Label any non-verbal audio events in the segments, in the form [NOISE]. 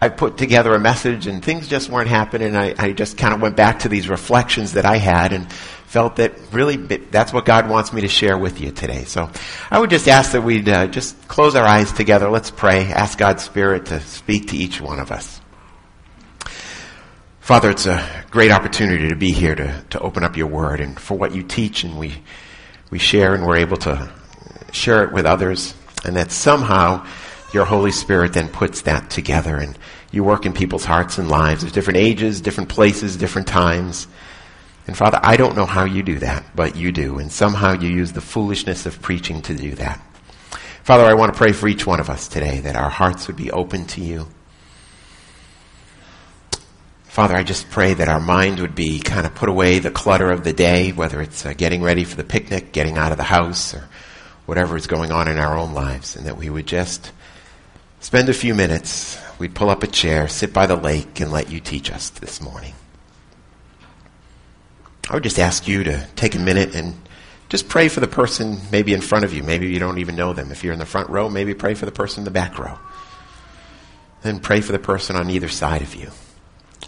I put together a message and things just weren't happening. I, I just kind of went back to these reflections that I had and felt that really that's what God wants me to share with you today. So I would just ask that we'd uh, just close our eyes together. Let's pray. Ask God's Spirit to speak to each one of us. Father, it's a great opportunity to be here to, to open up your word and for what you teach and we, we share and we're able to share it with others and that somehow your Holy Spirit then puts that together and you work in people's hearts and lives of different ages, different places, different times. And Father, I don't know how you do that, but you do. And somehow you use the foolishness of preaching to do that. Father, I want to pray for each one of us today that our hearts would be open to you. Father, I just pray that our mind would be kind of put away the clutter of the day, whether it's uh, getting ready for the picnic, getting out of the house, or whatever is going on in our own lives, and that we would just spend a few minutes, we'd pull up a chair, sit by the lake, and let you teach us this morning. I would just ask you to take a minute and just pray for the person maybe in front of you. Maybe you don't even know them. If you're in the front row, maybe pray for the person in the back row. Then pray for the person on either side of you.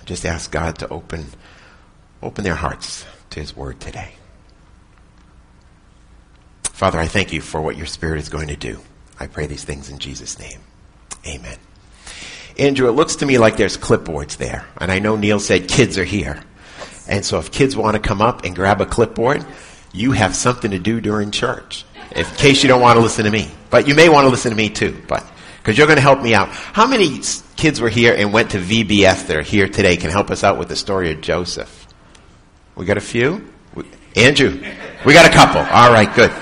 Just ask God to open, open their hearts to His Word today. Father, I thank you for what your Spirit is going to do. I pray these things in Jesus' name. Amen. Andrew, it looks to me like there's clipboards there. And I know Neil said kids are here. And so if kids want to come up and grab a clipboard, you have something to do during church. in case you don't want to listen to me. But you may want to listen to me too, but because you're going to help me out. How many kids were here and went to VBS that are here today can help us out with the story of Joseph? We got a few? Andrew, we got a couple. All right, good.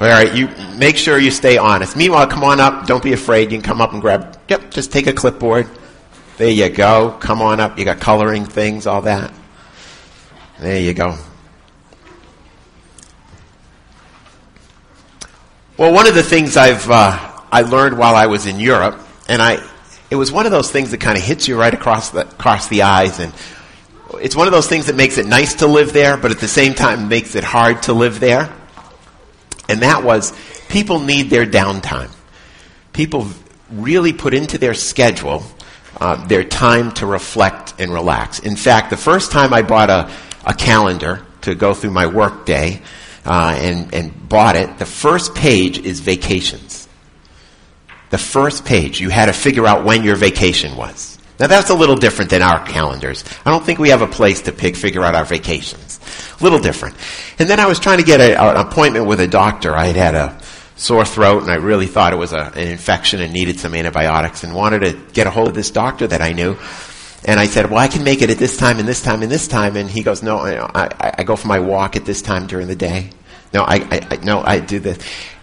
All right, you make sure you stay honest. Meanwhile, come on up. Don't be afraid. You can come up and grab. Yep, just take a clipboard. There you go. Come on up. You got coloring things, all that. There you go. Well, one of the things I've uh, I learned while I was in Europe, and I it was one of those things that kind of hits you right across the across the eyes, and it's one of those things that makes it nice to live there, but at the same time makes it hard to live there. And that was people need their downtime. People really put into their schedule uh, their time to reflect and relax. In fact, the first time I bought a a calendar to go through my work day uh, and, and bought it, the first page is vacations. The first page, you had to figure out when your vacation was. Now that's a little different than our calendars. I don't think we have a place to pick, figure out our vacations. A little different. And then I was trying to get a, an appointment with a doctor. I had had a sore throat and I really thought it was a, an infection and needed some antibiotics and wanted to get a hold of this doctor that I knew. And I said, well, I can make it at this time and this time and this time. And he goes, no, I, I, I go for my walk at this time during the day. No, I, I, no, I do this.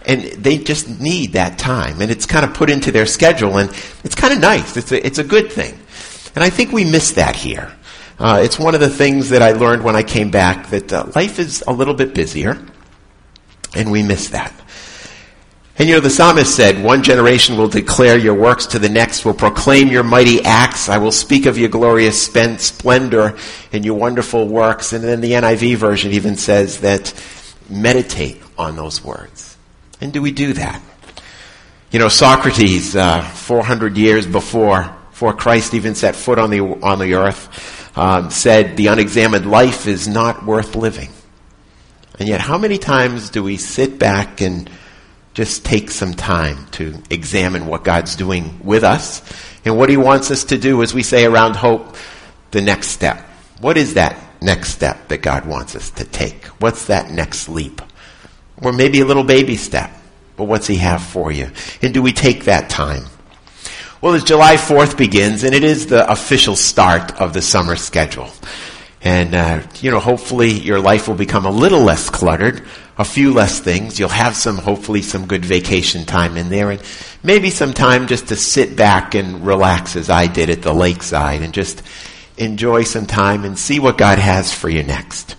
And they just need that time. And it's kind of put into their schedule and it's kind of nice. It's a, it's a good thing. And I think we miss that here. Uh, it's one of the things that I learned when I came back that uh, life is a little bit busier and we miss that. And you know, the psalmist said, one generation will declare your works to the next, will proclaim your mighty acts. I will speak of your glorious splendor and your wonderful works. And then the NIV version even says that meditate on those words. And do we do that? You know, Socrates, uh, 400 years before, before Christ even set foot on the, on the earth, um, said the unexamined life is not worth living. And yet, how many times do we sit back and just take some time to examine what God's doing with us and what He wants us to do, as we say around hope, the next step. What is that next step that God wants us to take? What's that next leap? Or maybe a little baby step, but what's He have for you? And do we take that time? Well, as July 4th begins, and it is the official start of the summer schedule. And, uh, you know, hopefully your life will become a little less cluttered, a few less things. You'll have some, hopefully, some good vacation time in there, and maybe some time just to sit back and relax as I did at the lakeside and just enjoy some time and see what God has for you next.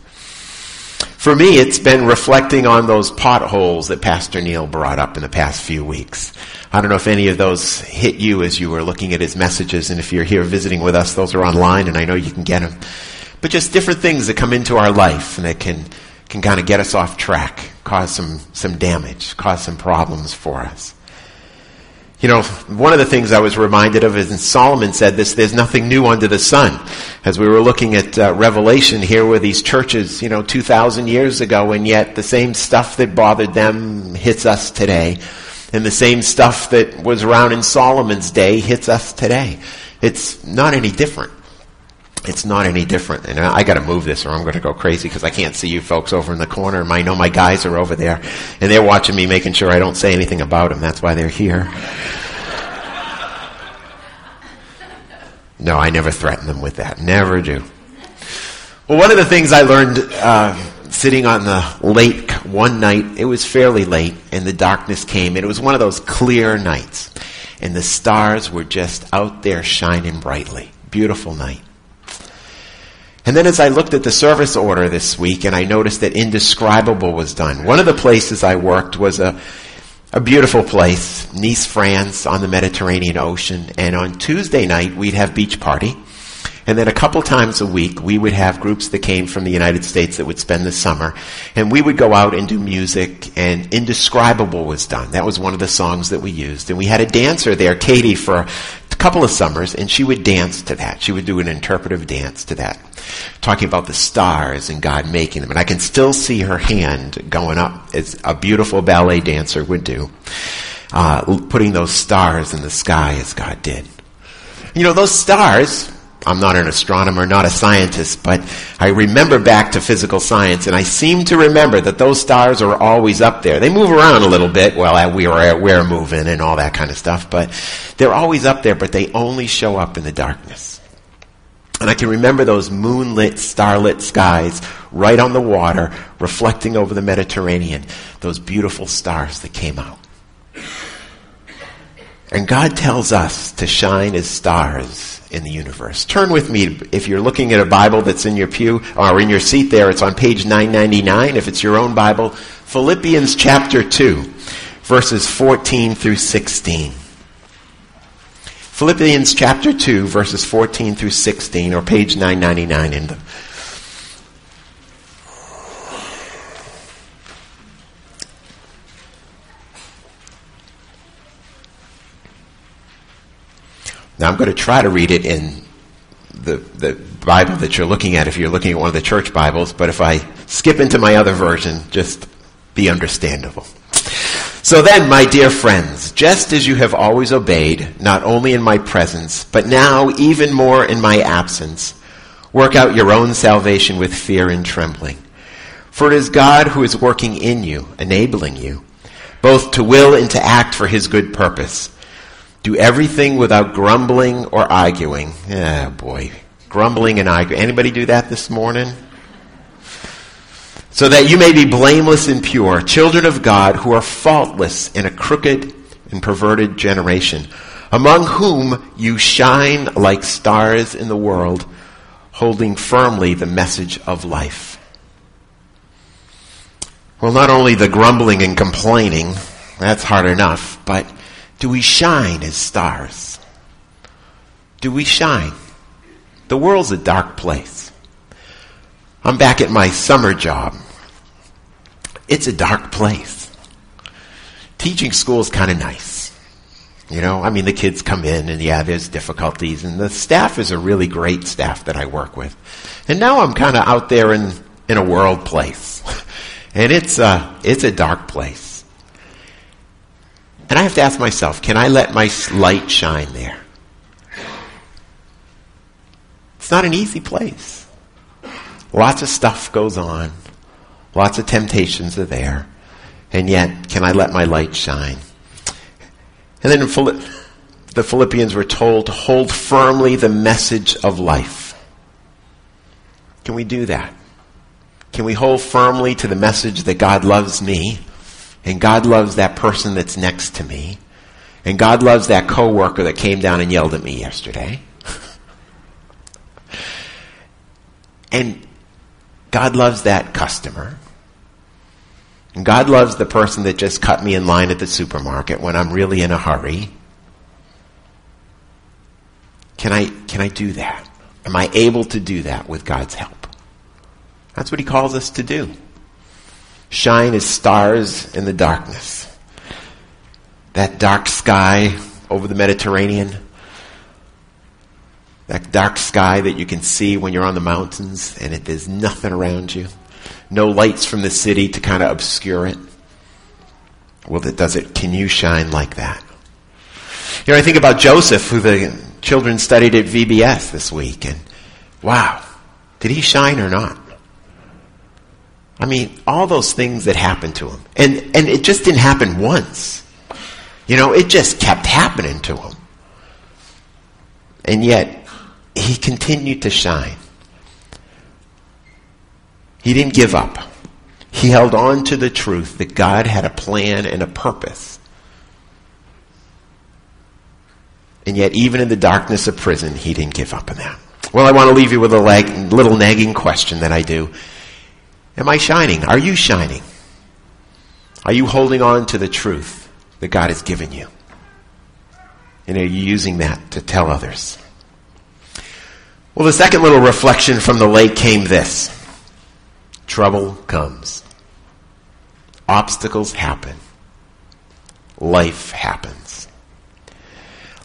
For me, it's been reflecting on those potholes that Pastor Neil brought up in the past few weeks. I don't know if any of those hit you as you were looking at his messages, and if you're here visiting with us, those are online, and I know you can get them but just different things that come into our life and that can, can kind of get us off track, cause some, some damage, cause some problems for us. You know, one of the things I was reminded of is, Solomon said this, there's nothing new under the sun. As we were looking at uh, Revelation, here were these churches, you know, 2,000 years ago, and yet the same stuff that bothered them hits us today. And the same stuff that was around in Solomon's day hits us today. It's not any different. It's not any different. And I, I gotta move this or I'm gonna go crazy because I can't see you folks over in the corner. I know my guys are over there and they're watching me making sure I don't say anything about them. That's why they're here. No, I never threaten them with that. Never do. Well, one of the things I learned uh, sitting on the lake one night, it was fairly late, and the darkness came, it was one of those clear nights, and the stars were just out there shining brightly. Beautiful night. And then as I looked at the service order this week and I noticed that indescribable was done. One of the places I worked was a, a beautiful place, Nice, France, on the Mediterranean Ocean. And on Tuesday night, we'd have beach party. And then a couple times a week, we would have groups that came from the United States that would spend the summer. And we would go out and do music, and Indescribable was done. That was one of the songs that we used. And we had a dancer there, Katie, for couple of summers, and she would dance to that. She would do an interpretive dance to that, talking about the stars and God making them. And I can still see her hand going up as a beautiful ballet dancer would do, uh, putting those stars in the sky as God did. You know, those stars, I'm not an astronomer, not a scientist, but I remember back to physical science, and I seem to remember that those stars are always up there. They move around a little bit while we are we're moving and all that kind of stuff, but they're always up there, but they only show up in the darkness. And I can remember those moonlit, starlit skies right on the water, reflecting over the Mediterranean, those beautiful stars that came out. And God tells us to shine as stars in the universe. Turn with me, if you're looking at a Bible that's in your pew or in your seat there, it's on page 999. If it's your own Bible, Philippians chapter 2, verses 14 through 16. Philippians chapter 2, verses 14 through 16, or page 999 in the Now I'm going to try to read it in the, the Bible that you're looking at if you're looking at one of the church Bibles, but if I skip into my other version, just be understandable. So then, my dear friends, just as you have always obeyed, not only in my presence, but now even more in my absence, work out your own salvation with fear and trembling. For it is God who is working in you, enabling you, both to will and to act for his good purpose. Do everything without grumbling or arguing. Ah, boy. Grumbling and arguing. Anybody do that this morning? So that you may be blameless and pure, children of God who are faultless in a crooked and perverted generation, among whom you shine like stars in the world, holding firmly the message of life. Well, not only the grumbling and complaining, that's hard enough, but do we shine as stars? Do we shine? The world's a dark place. I'm back at my summer job. It's a dark place. Teaching school is kind of nice. You know, I mean, the kids come in and yeah, there's difficulties and the staff is a really great staff that I work with. And now I'm kind of out there in, in a world place. [LAUGHS] And it's a, it's a dark place. And I have to ask myself, can I let my light shine there? It's not an easy place. Lots of stuff goes on. Lots of temptations are there. And yet, can I let my light shine? And then the Philippians were told to hold firmly the message of life. Can we do that? Can we hold firmly to the message that God loves me and God loves that person that's next to me. And God loves that coworker that came down and yelled at me yesterday. [LAUGHS] and God loves that customer. And God loves the person that just cut me in line at the supermarket when I'm really in a hurry. Can I, can I do that? Am I able to do that with God's help? That's what He calls us to do shine as stars in the darkness. That dark sky over the Mediterranean. That dark sky that you can see when you're on the mountains and it, there's nothing around you. No lights from the city to kind of obscure it. Well, it does it. Can you shine like that? You know, I think about Joseph, who the children studied at VBS this week, and wow, did he shine or not? I mean, all those things that happened to him. And, and it just didn't happen once. You know, it just kept happening to him. And yet, he continued to shine. He didn't give up. He held on to the truth that God had a plan and a purpose. And yet, even in the darkness of prison, he didn't give up on that. Well, I want to leave you with a lag, little nagging question that I do. Am I shining? Are you shining? Are you holding on to the truth that God has given you? And are you using that to tell others? Well, the second little reflection from the lake came this. Trouble comes. Obstacles happen. Life happens.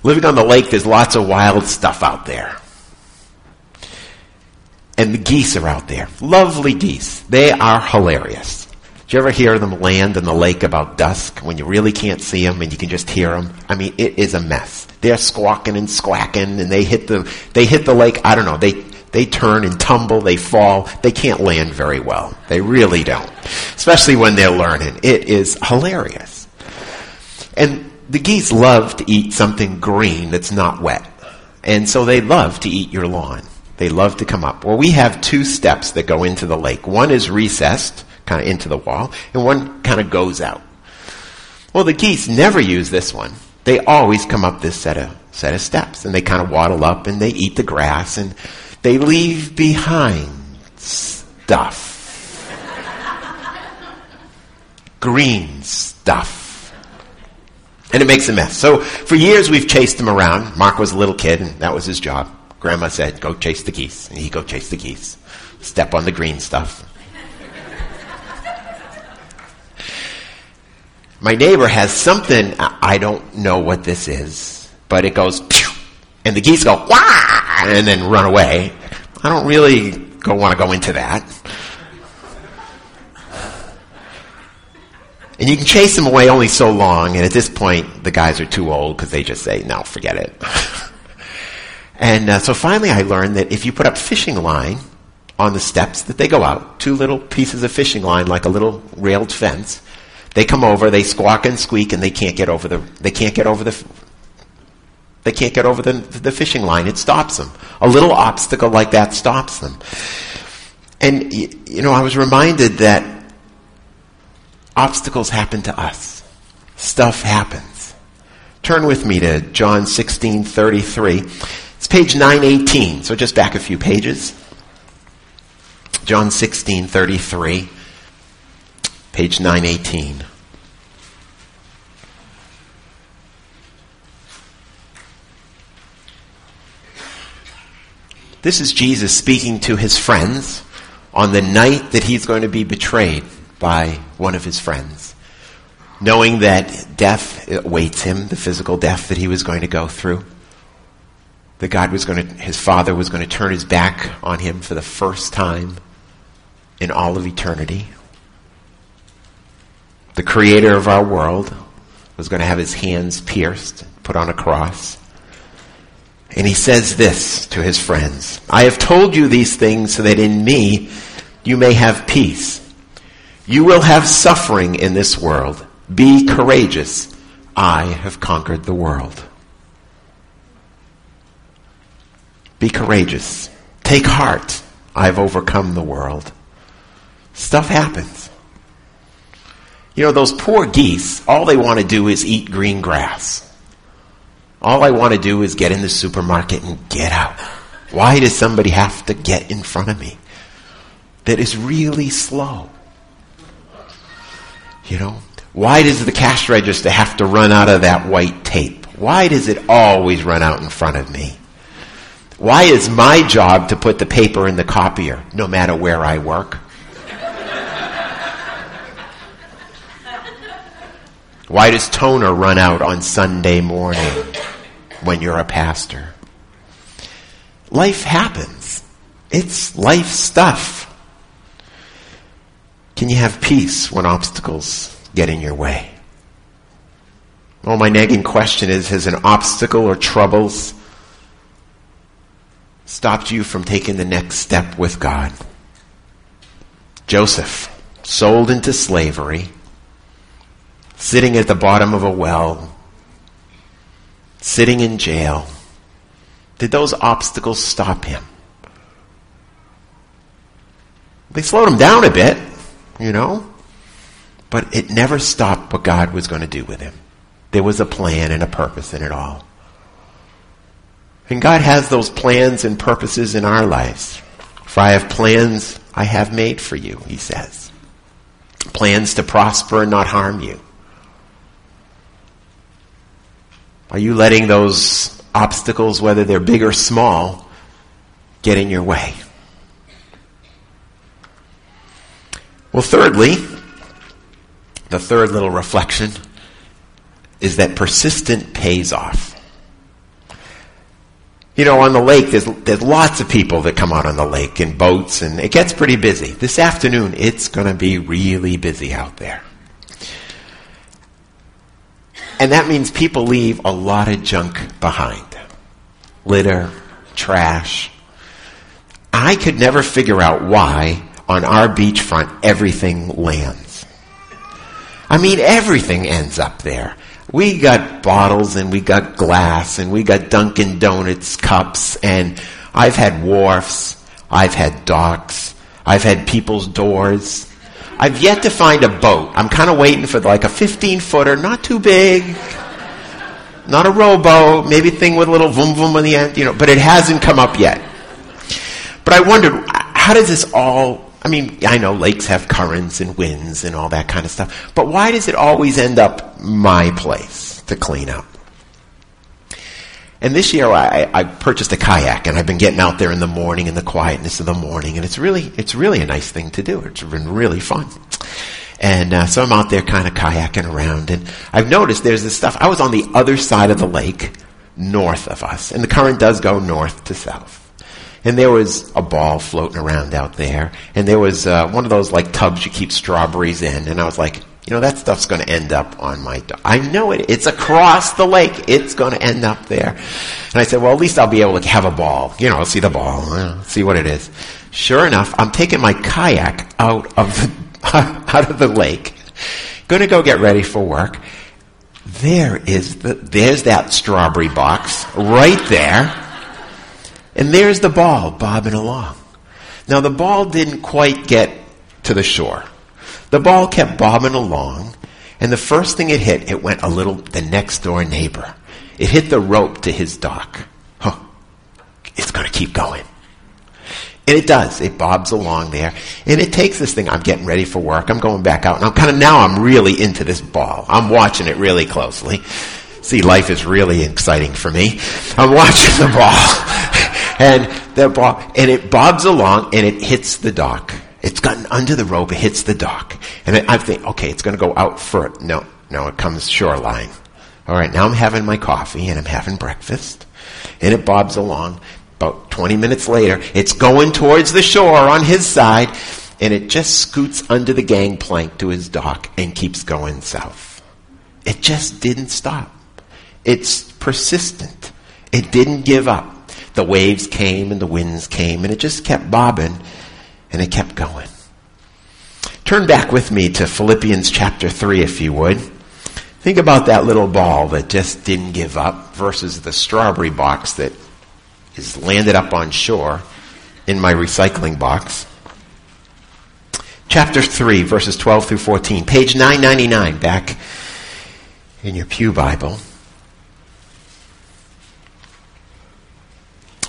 Living on the lake, there's lots of wild stuff out there. And the geese are out there. Lovely geese. They are hilarious. Did you ever hear them land in the lake about dusk when you really can't see them and you can just hear them? I mean, it is a mess. They're squawking and squawking and they hit the, they hit the lake. I don't know. They, they turn and tumble. They fall. They can't land very well. They really don't. Especially when they're learning. It is hilarious. And the geese love to eat something green that's not wet. And so they love to eat your lawn. They love to come up. Well, we have two steps that go into the lake. One is recessed, kind of into the wall, and one kind of goes out. Well, the geese never use this one. They always come up this set of, set of steps, and they kind of waddle up and they eat the grass and they leave behind stuff. Green stuff. And it makes a mess. So for years we've chased them around. Mark was a little kid and that was his job. Grandma said, go chase the geese. And he go chase the geese. Step on the green stuff. My neighbor has something, I don't know what this is, but it goes, pew, and the geese go, wah, and then run away. I don't really go, want to go into that. And you can chase them away only so long, and at this point, the guys are too old because they just say, no, forget it. [LAUGHS] And uh, so finally I learned that if you put up fishing line on the steps that they go out, two little pieces of fishing line like a little railed fence, they come over, they squawk and squeak and they can't get over the, they can't get over the, they can't get over the, the fishing line. It stops them. A little obstacle like that stops them. And, you know, I was reminded that obstacles happen to us. Stuff happens. Turn with me to John 16, 33. It's page 918, so just back a few pages. John 16, 33, page 918. This is Jesus speaking to his friends on the night that he's going to be betrayed by one of his friends. Knowing that death awaits him, the physical death that he was going to go through that God was going to, his father was going to turn his back on him for the first time in all of eternity. The creator of our world was going to have his hands pierced, put on a cross. And he says this to his friends I have told you these things so that in me you may have peace. You will have suffering in this world. Be courageous. I have conquered the world. Be courageous. Take heart. I've overcome the world. Stuff happens. You know, those poor geese, all they want to do is eat green grass. All I want to do is get in the supermarket and get out. Why does somebody have to get in front of me? That is really slow. You know, why does the cash register have to run out of that white tape? Why does it always run out in front of me? Why is my job to put the paper in the copier no matter where I work? Why does toner run out on Sunday morning when you're a pastor? Life happens. It's life stuff. Can you have peace when obstacles get in your way? Well, my nagging question is Has an obstacle or troubles stopped you from taking the next step with God? Joseph, sold into slavery, sitting at the bottom of a well, sitting in jail. Did those obstacles stop him? They slowed him down a bit, you know, but it never stopped what God was going to do with him. There was a plan and a purpose in it all. And God has those plans and purposes in our lives. For I have plans I have made for you, he says. Plans to prosper and not harm you. Are you letting those obstacles, whether they're big or small, get in your way? Well, thirdly, the third little reflection is that persistent pays off. You know, on the lake, there's, there's lots of people that come out on the lake in boats, and it gets pretty busy. This afternoon, it's going to be really busy out there. And that means people leave a lot of junk behind litter, trash. I could never figure out why on our beachfront everything lands. I mean, everything ends up there. We got bottles and we got glass and we got Dunkin' Donuts cups and I've had wharfs, I've had docks, I've had people's doors. I've yet to find a boat. I'm kind of waiting for like a 15 footer, not too big, not a rowboat, maybe a thing with a little vroom vroom on the end, you know, but it hasn't come up yet. But I wondered, how does this all I mean, I know lakes have currents and winds and all that kind of stuff, but why does it always end up my place to clean up? And this year I, I, purchased a kayak and I've been getting out there in the morning in the quietness of the morning and it's really, it's really a nice thing to do. It's been really fun. And uh, so I'm out there kind of kayaking around and I've noticed there's this stuff. I was on the other side of the lake, north of us, and the current does go north to south and there was a ball floating around out there, and there was uh, one of those like tubs you keep strawberries in, and I was like, you know, that stuff's going to end up on my. Do- I know it. It's across the lake. It's going to end up there. And I said, well, at least I'll be able to have a ball. You know, I'll see the ball, uh, see what it is. Sure enough, I'm taking my kayak out of the [LAUGHS] out of the lake, going to go get ready for work. There is the there's that strawberry box right there and there's the ball bobbing along. Now the ball didn't quite get to the shore. The ball kept bobbing along, and the first thing it hit, it went a little, the next door neighbor. It hit the rope to his dock. Huh. It's gonna keep going. And it does. It bobs along there. And it takes this thing. I'm getting ready for work. I'm going back out. And I'm kind of, now I'm really into this ball. I'm watching it really closely. See, life is really exciting for me. I'm watching the ball. [LAUGHS] and the ball, and it bobs along and it hits the dock. It's gotten under the rope, it hits the dock. And I think, okay, it's going to go out for No, no, it comes shoreline. All right, now I'm having my coffee and I'm having breakfast. And it bobs along. About 20 minutes later, it's going towards the shore on his side. And it just scoots under the gangplank to his dock and keeps going south. It just didn't stop. It's persistent. It didn't give up the waves came and the winds came, and it just kept bobbing and it kept going. Turn back with me to Philippians chapter 3, if you would. Think about that little ball that just didn't give up versus the strawberry box that is landed up on shore in my recycling box. Chapter 3, verses 12 through 14, page 999, back in your Pew Bible.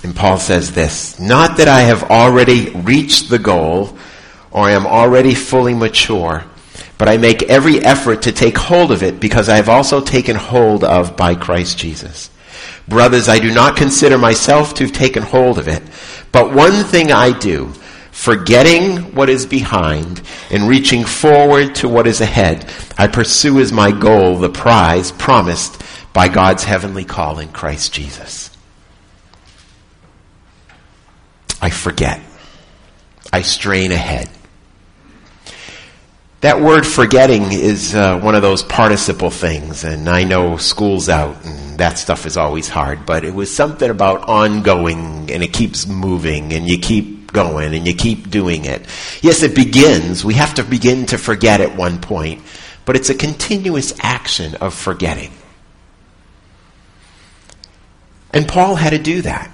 And Paul says this, not that I have already reached the goal or am already fully mature, but I make every effort to take hold of it because I have also taken hold of by Christ Jesus. Brothers, I do not consider myself to have taken hold of it, but one thing I do, Forgetting what is behind and reaching forward to what is ahead, I pursue as my goal the prize promised by God's heavenly call in Christ Jesus. I forget. I strain ahead. That word forgetting is uh, one of those participle things, and I know school's out and that stuff is always hard, but it was something about ongoing and it keeps moving and you keep going and you keep doing it. Yes, it begins. We have to begin to forget at one point, but it's a continuous action of forgetting. And Paul had to do that.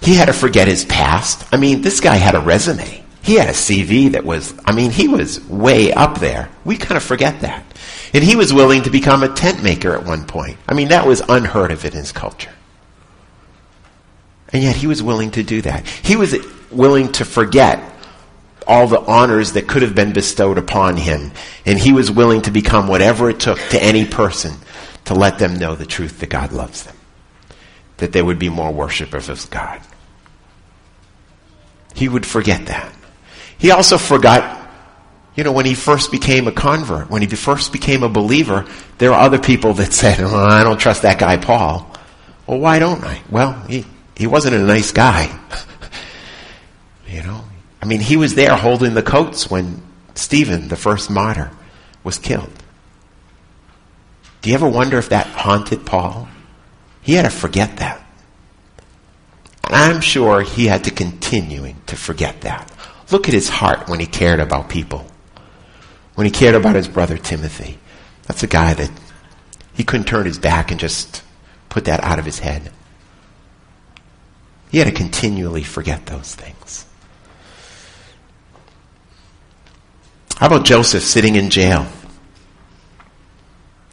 He had to forget his past. I mean, this guy had a resume. He had a CV that was, I mean, he was way up there. We kind of forget that. And he was willing to become a tent maker at one point. I mean, that was unheard of in his culture. And yet he was willing to do that. He was willing to forget all the honors that could have been bestowed upon him. And he was willing to become whatever it took to any person to let them know the truth that God loves them. That they would be more worshipers of God. He would forget that. He also forgot, you know, when he first became a convert, when he first became a believer, there were other people that said, oh, I don't trust that guy Paul. Well, why don't I? Well, he, he wasn't a nice guy. [LAUGHS] you know, I mean, he was there holding the coats when Stephen, the first martyr, was killed. Do you ever wonder if that haunted Paul? He had to forget that. And I'm sure he had to continuing to forget that. Look at his heart when he cared about people. When he cared about his brother Timothy. That's a guy that he couldn't turn his back and just put that out of his head. He had to continually forget those things. How about Joseph sitting in jail?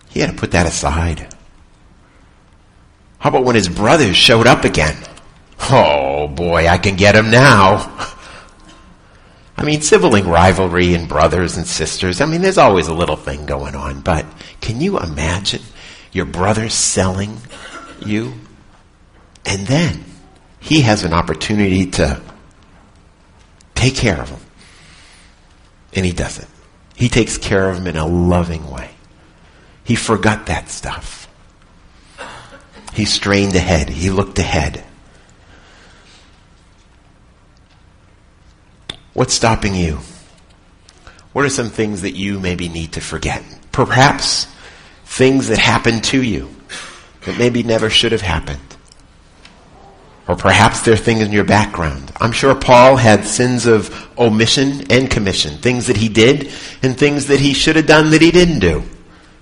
He had to put that aside. How about when his brothers showed up again? Oh boy, I can get him now. I mean, sibling rivalry and brothers and sisters. I mean, there's always a little thing going on, but can you imagine your brother selling you? And then he has an opportunity to take care of him. And he doesn't. He takes care of him in a loving way. He forgot that stuff. He strained ahead. He looked ahead. What's stopping you? What are some things that you maybe need to forget? Perhaps things that happened to you that maybe never should have happened. Or perhaps there are things in your background. I'm sure Paul had sins of omission and commission, things that he did and things that he should have done that he didn't do.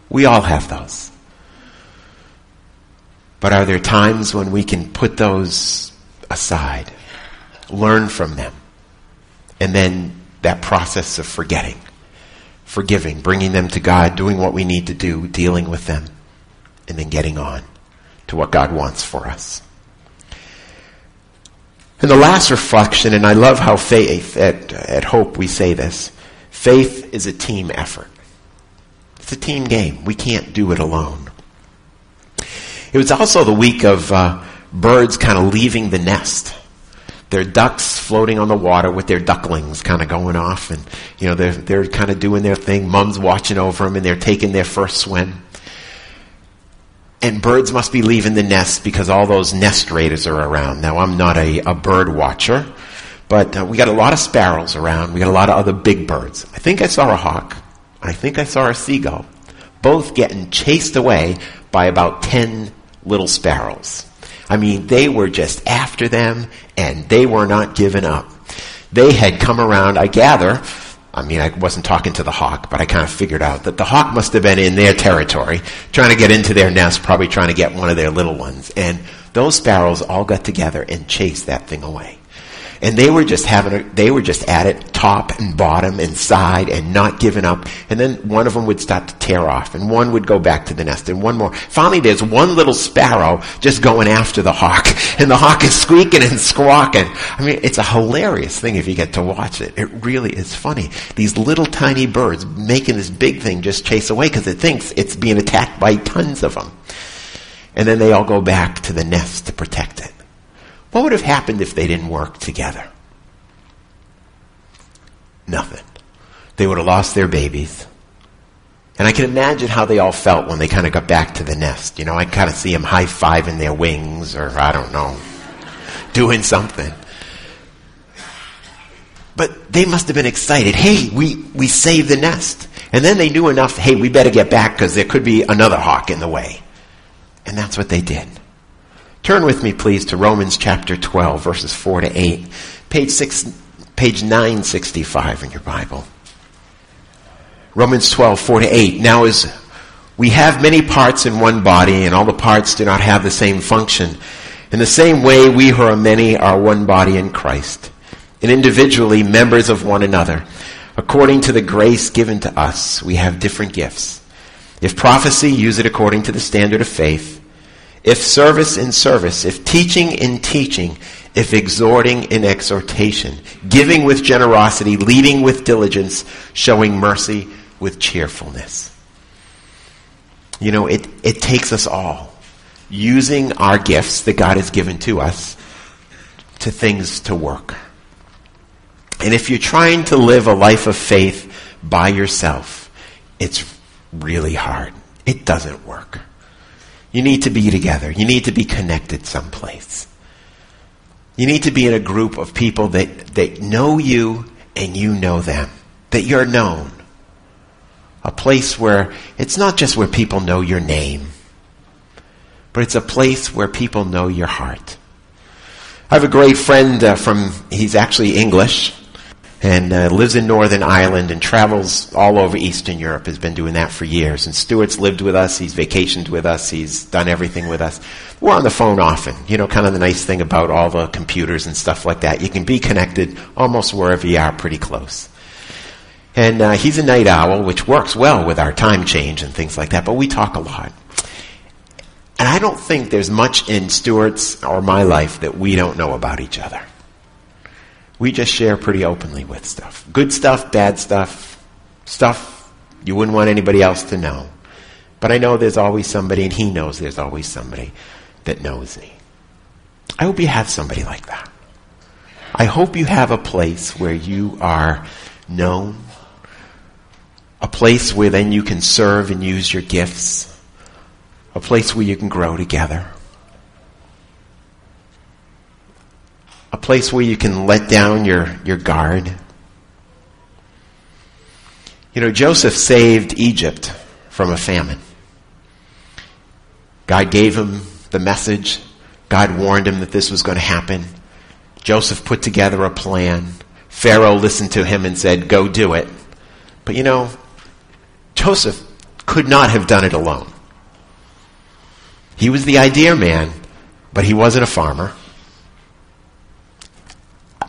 We all have those. But are there times when we can put those aside, learn from them, and then that process of forgetting, forgiving, bringing them to God, doing what we need to do, dealing with them, and then getting on to what God wants for us. And the last reflection, and I love how faith, at, at Hope we say this, faith is a team effort. It's a team game. We can't do it alone. It was also the week of uh, birds kind of leaving the nest. Their ducks floating on the water with their ducklings kind of going off and, you know, they're, they're kind of doing their thing. Mom's watching over them and they're taking their first swim. And birds must be leaving the nest because all those nest raiders are around. Now, I'm not a, a bird watcher, but uh, we got a lot of sparrows around. We got a lot of other big birds. I think I saw a hawk. I think I saw a seagull. Both getting chased away by about 10 little sparrows. I mean, they were just after them and they were not giving up. They had come around, I gather, I mean, I wasn't talking to the hawk, but I kind of figured out that the hawk must have been in their territory, trying to get into their nest, probably trying to get one of their little ones. And those sparrows all got together and chased that thing away and they were just having a, they were just at it top and bottom and side and not giving up. And then one of them would start to tear off and one would go back to the nest and one more. Finally, there's one little sparrow just going after the hawk [LAUGHS] and the hawk is squeaking and squawking. I mean, it's a hilarious thing if you get to watch it. It really is funny. These little tiny birds making this big thing just chase away because it thinks it's being attacked by tons of them. And then they all go back to the nest to protect it. What would have happened if they didn't work together? Nothing. They would have lost their babies. And I can imagine how they all felt when they kind of got back to the nest. You know, I kind of see them high fiving their wings or I don't know, doing something. But they must have been excited. Hey, we, we saved the nest. And then they knew enough, hey, we better get back because there could be another hawk in the way. And that's what they did. Turn with me, please, to Romans chapter 12, verses 4 to 8. Page, six, page 965 in your Bible. Romans 12, 4 to 8. Now as we have many parts in one body, and all the parts do not have the same function, in the same way we who are many are one body in Christ, and individually members of one another. According to the grace given to us, we have different gifts. If prophecy, use it according to the standard of faith. If service in service, if teaching in teaching, if exhorting in exhortation, giving with generosity, leading with diligence, showing mercy with cheerfulness. You know, it, it takes us all using our gifts that God has given to us to things to work. And if you're trying to live a life of faith by yourself, it's really hard. It doesn't work. You need to be together. You need to be connected someplace. You need to be in a group of people that, that know you and you know them. That you're known. A place where it's not just where people know your name, but it's a place where people know your heart. I have a great friend uh, from, he's actually English, and uh, lives in Northern Ireland and travels all over Eastern Europe. Has been doing that for years. And Stuart's lived with us. He's vacationed with us. He's done everything with us. We're on the phone often. You know, kind of the nice thing about all the computers and stuff like that. You can be connected almost wherever you are, pretty close. And uh, he's a night owl, which works well with our time change and things like that. But we talk a lot. And I don't think there's much in Stuart's or my life that we don't know about each other we just share pretty openly with stuff. Good stuff, bad stuff, stuff you wouldn't want anybody else to know. But I know there's always somebody, and he knows there's always somebody that knows me. I hope you have somebody like that. I hope you have a place where you are known, a place where then you can serve and use your gifts, a place where you can grow together. Place where you can let down your, your guard. You know, Joseph saved Egypt from a famine. God gave him the message. God warned him that this was going to happen. Joseph put together a plan. Pharaoh listened to him and said, Go do it. But you know, Joseph could not have done it alone. He was the idea man, but he wasn't a farmer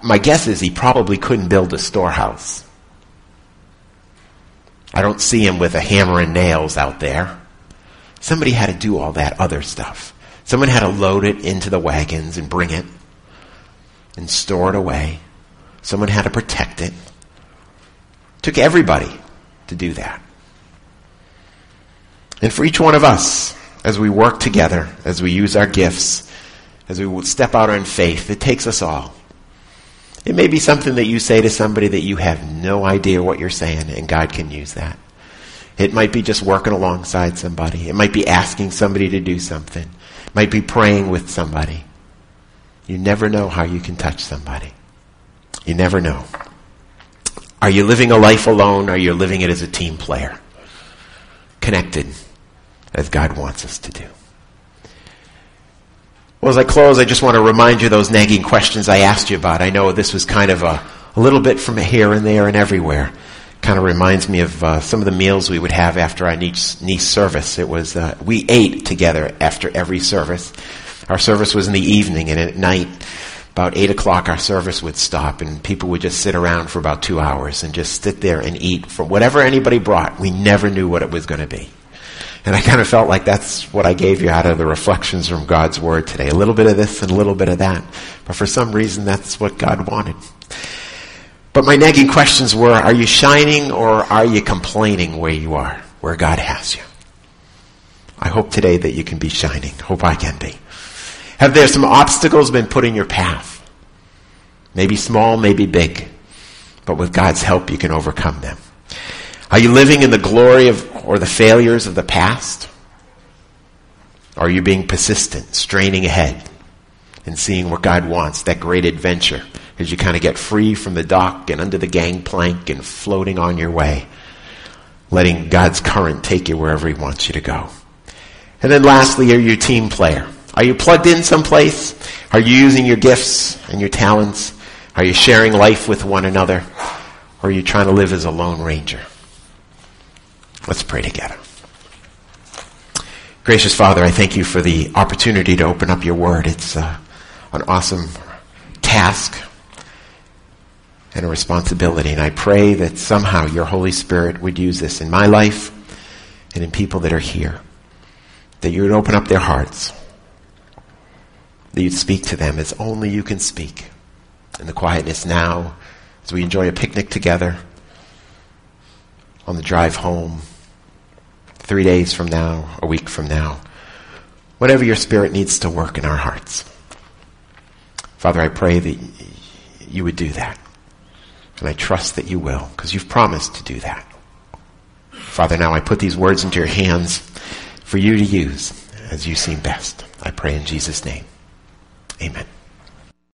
my guess is he probably couldn't build a storehouse. I don't see him with a hammer and nails out there. Somebody had to do all that other stuff. Someone had to load it into the wagons and bring it and store it away. Someone had to protect it. took everybody to do that. And for each one of us, as we work together, as we use our gifts, as we step out in faith, it takes us all. It may be something that you say to somebody that you have no idea what you're saying, and God can use that. It might be just working alongside somebody. It might be asking somebody to do something. It might be praying with somebody. You never know how you can touch somebody. You never know. Are you living a life alone or are you living it as a team player? Connected as God wants us to do. Well, as I close, I just want to remind you those nagging questions I asked you about. I know this was kind of a, a little bit from here and there and everywhere. Kind of reminds me of uh, some of the meals we would have after our Nice, Nice service. It was uh, we ate together after every service. Our service was in the evening, and at night, about eight o'clock, our service would stop, and people would just sit around for about two hours and just sit there and eat from whatever anybody brought. We never knew what it was going to be. And I kind of felt like that's what I gave you out of the reflections from God's Word today. A little bit of this and a little bit of that. But for some reason, that's what God wanted. But my nagging questions were, are you shining or are you complaining where you are, where God has you? I hope today that you can be shining. Hope I can be. Have there some obstacles been put in your path? Maybe small, maybe big. but with God's help, you can overcome them. Are you living in the glory of, or the failures of the past? Are you being persistent, straining ahead, and seeing what God wants, that great adventure, as you kind of get free from the dock and under the gangplank and floating on your way, letting God's current take you wherever He wants you to go? And then lastly, are you a team player? Are you plugged in someplace? Are you using your gifts and your talents? Are you sharing life with one another? Or are you trying to live as a lone ranger? Let's pray together. Gracious Father, I thank you for the opportunity to open up your word. It's uh, an awesome task and a responsibility. And I pray that somehow your Holy Spirit would use this in my life and in people that are here. That you would open up their hearts. That you'd speak to them as only you can speak. In the quietness now, as we enjoy a picnic together, on the drive home, three days from now, a week from now, whatever your Spirit needs to work in our hearts. Father, I pray that you would do that. And I trust that you will, because you've promised to do that. Father, now I put these words into your hands for you to use as you seem best. I pray in Jesus' name. Amen.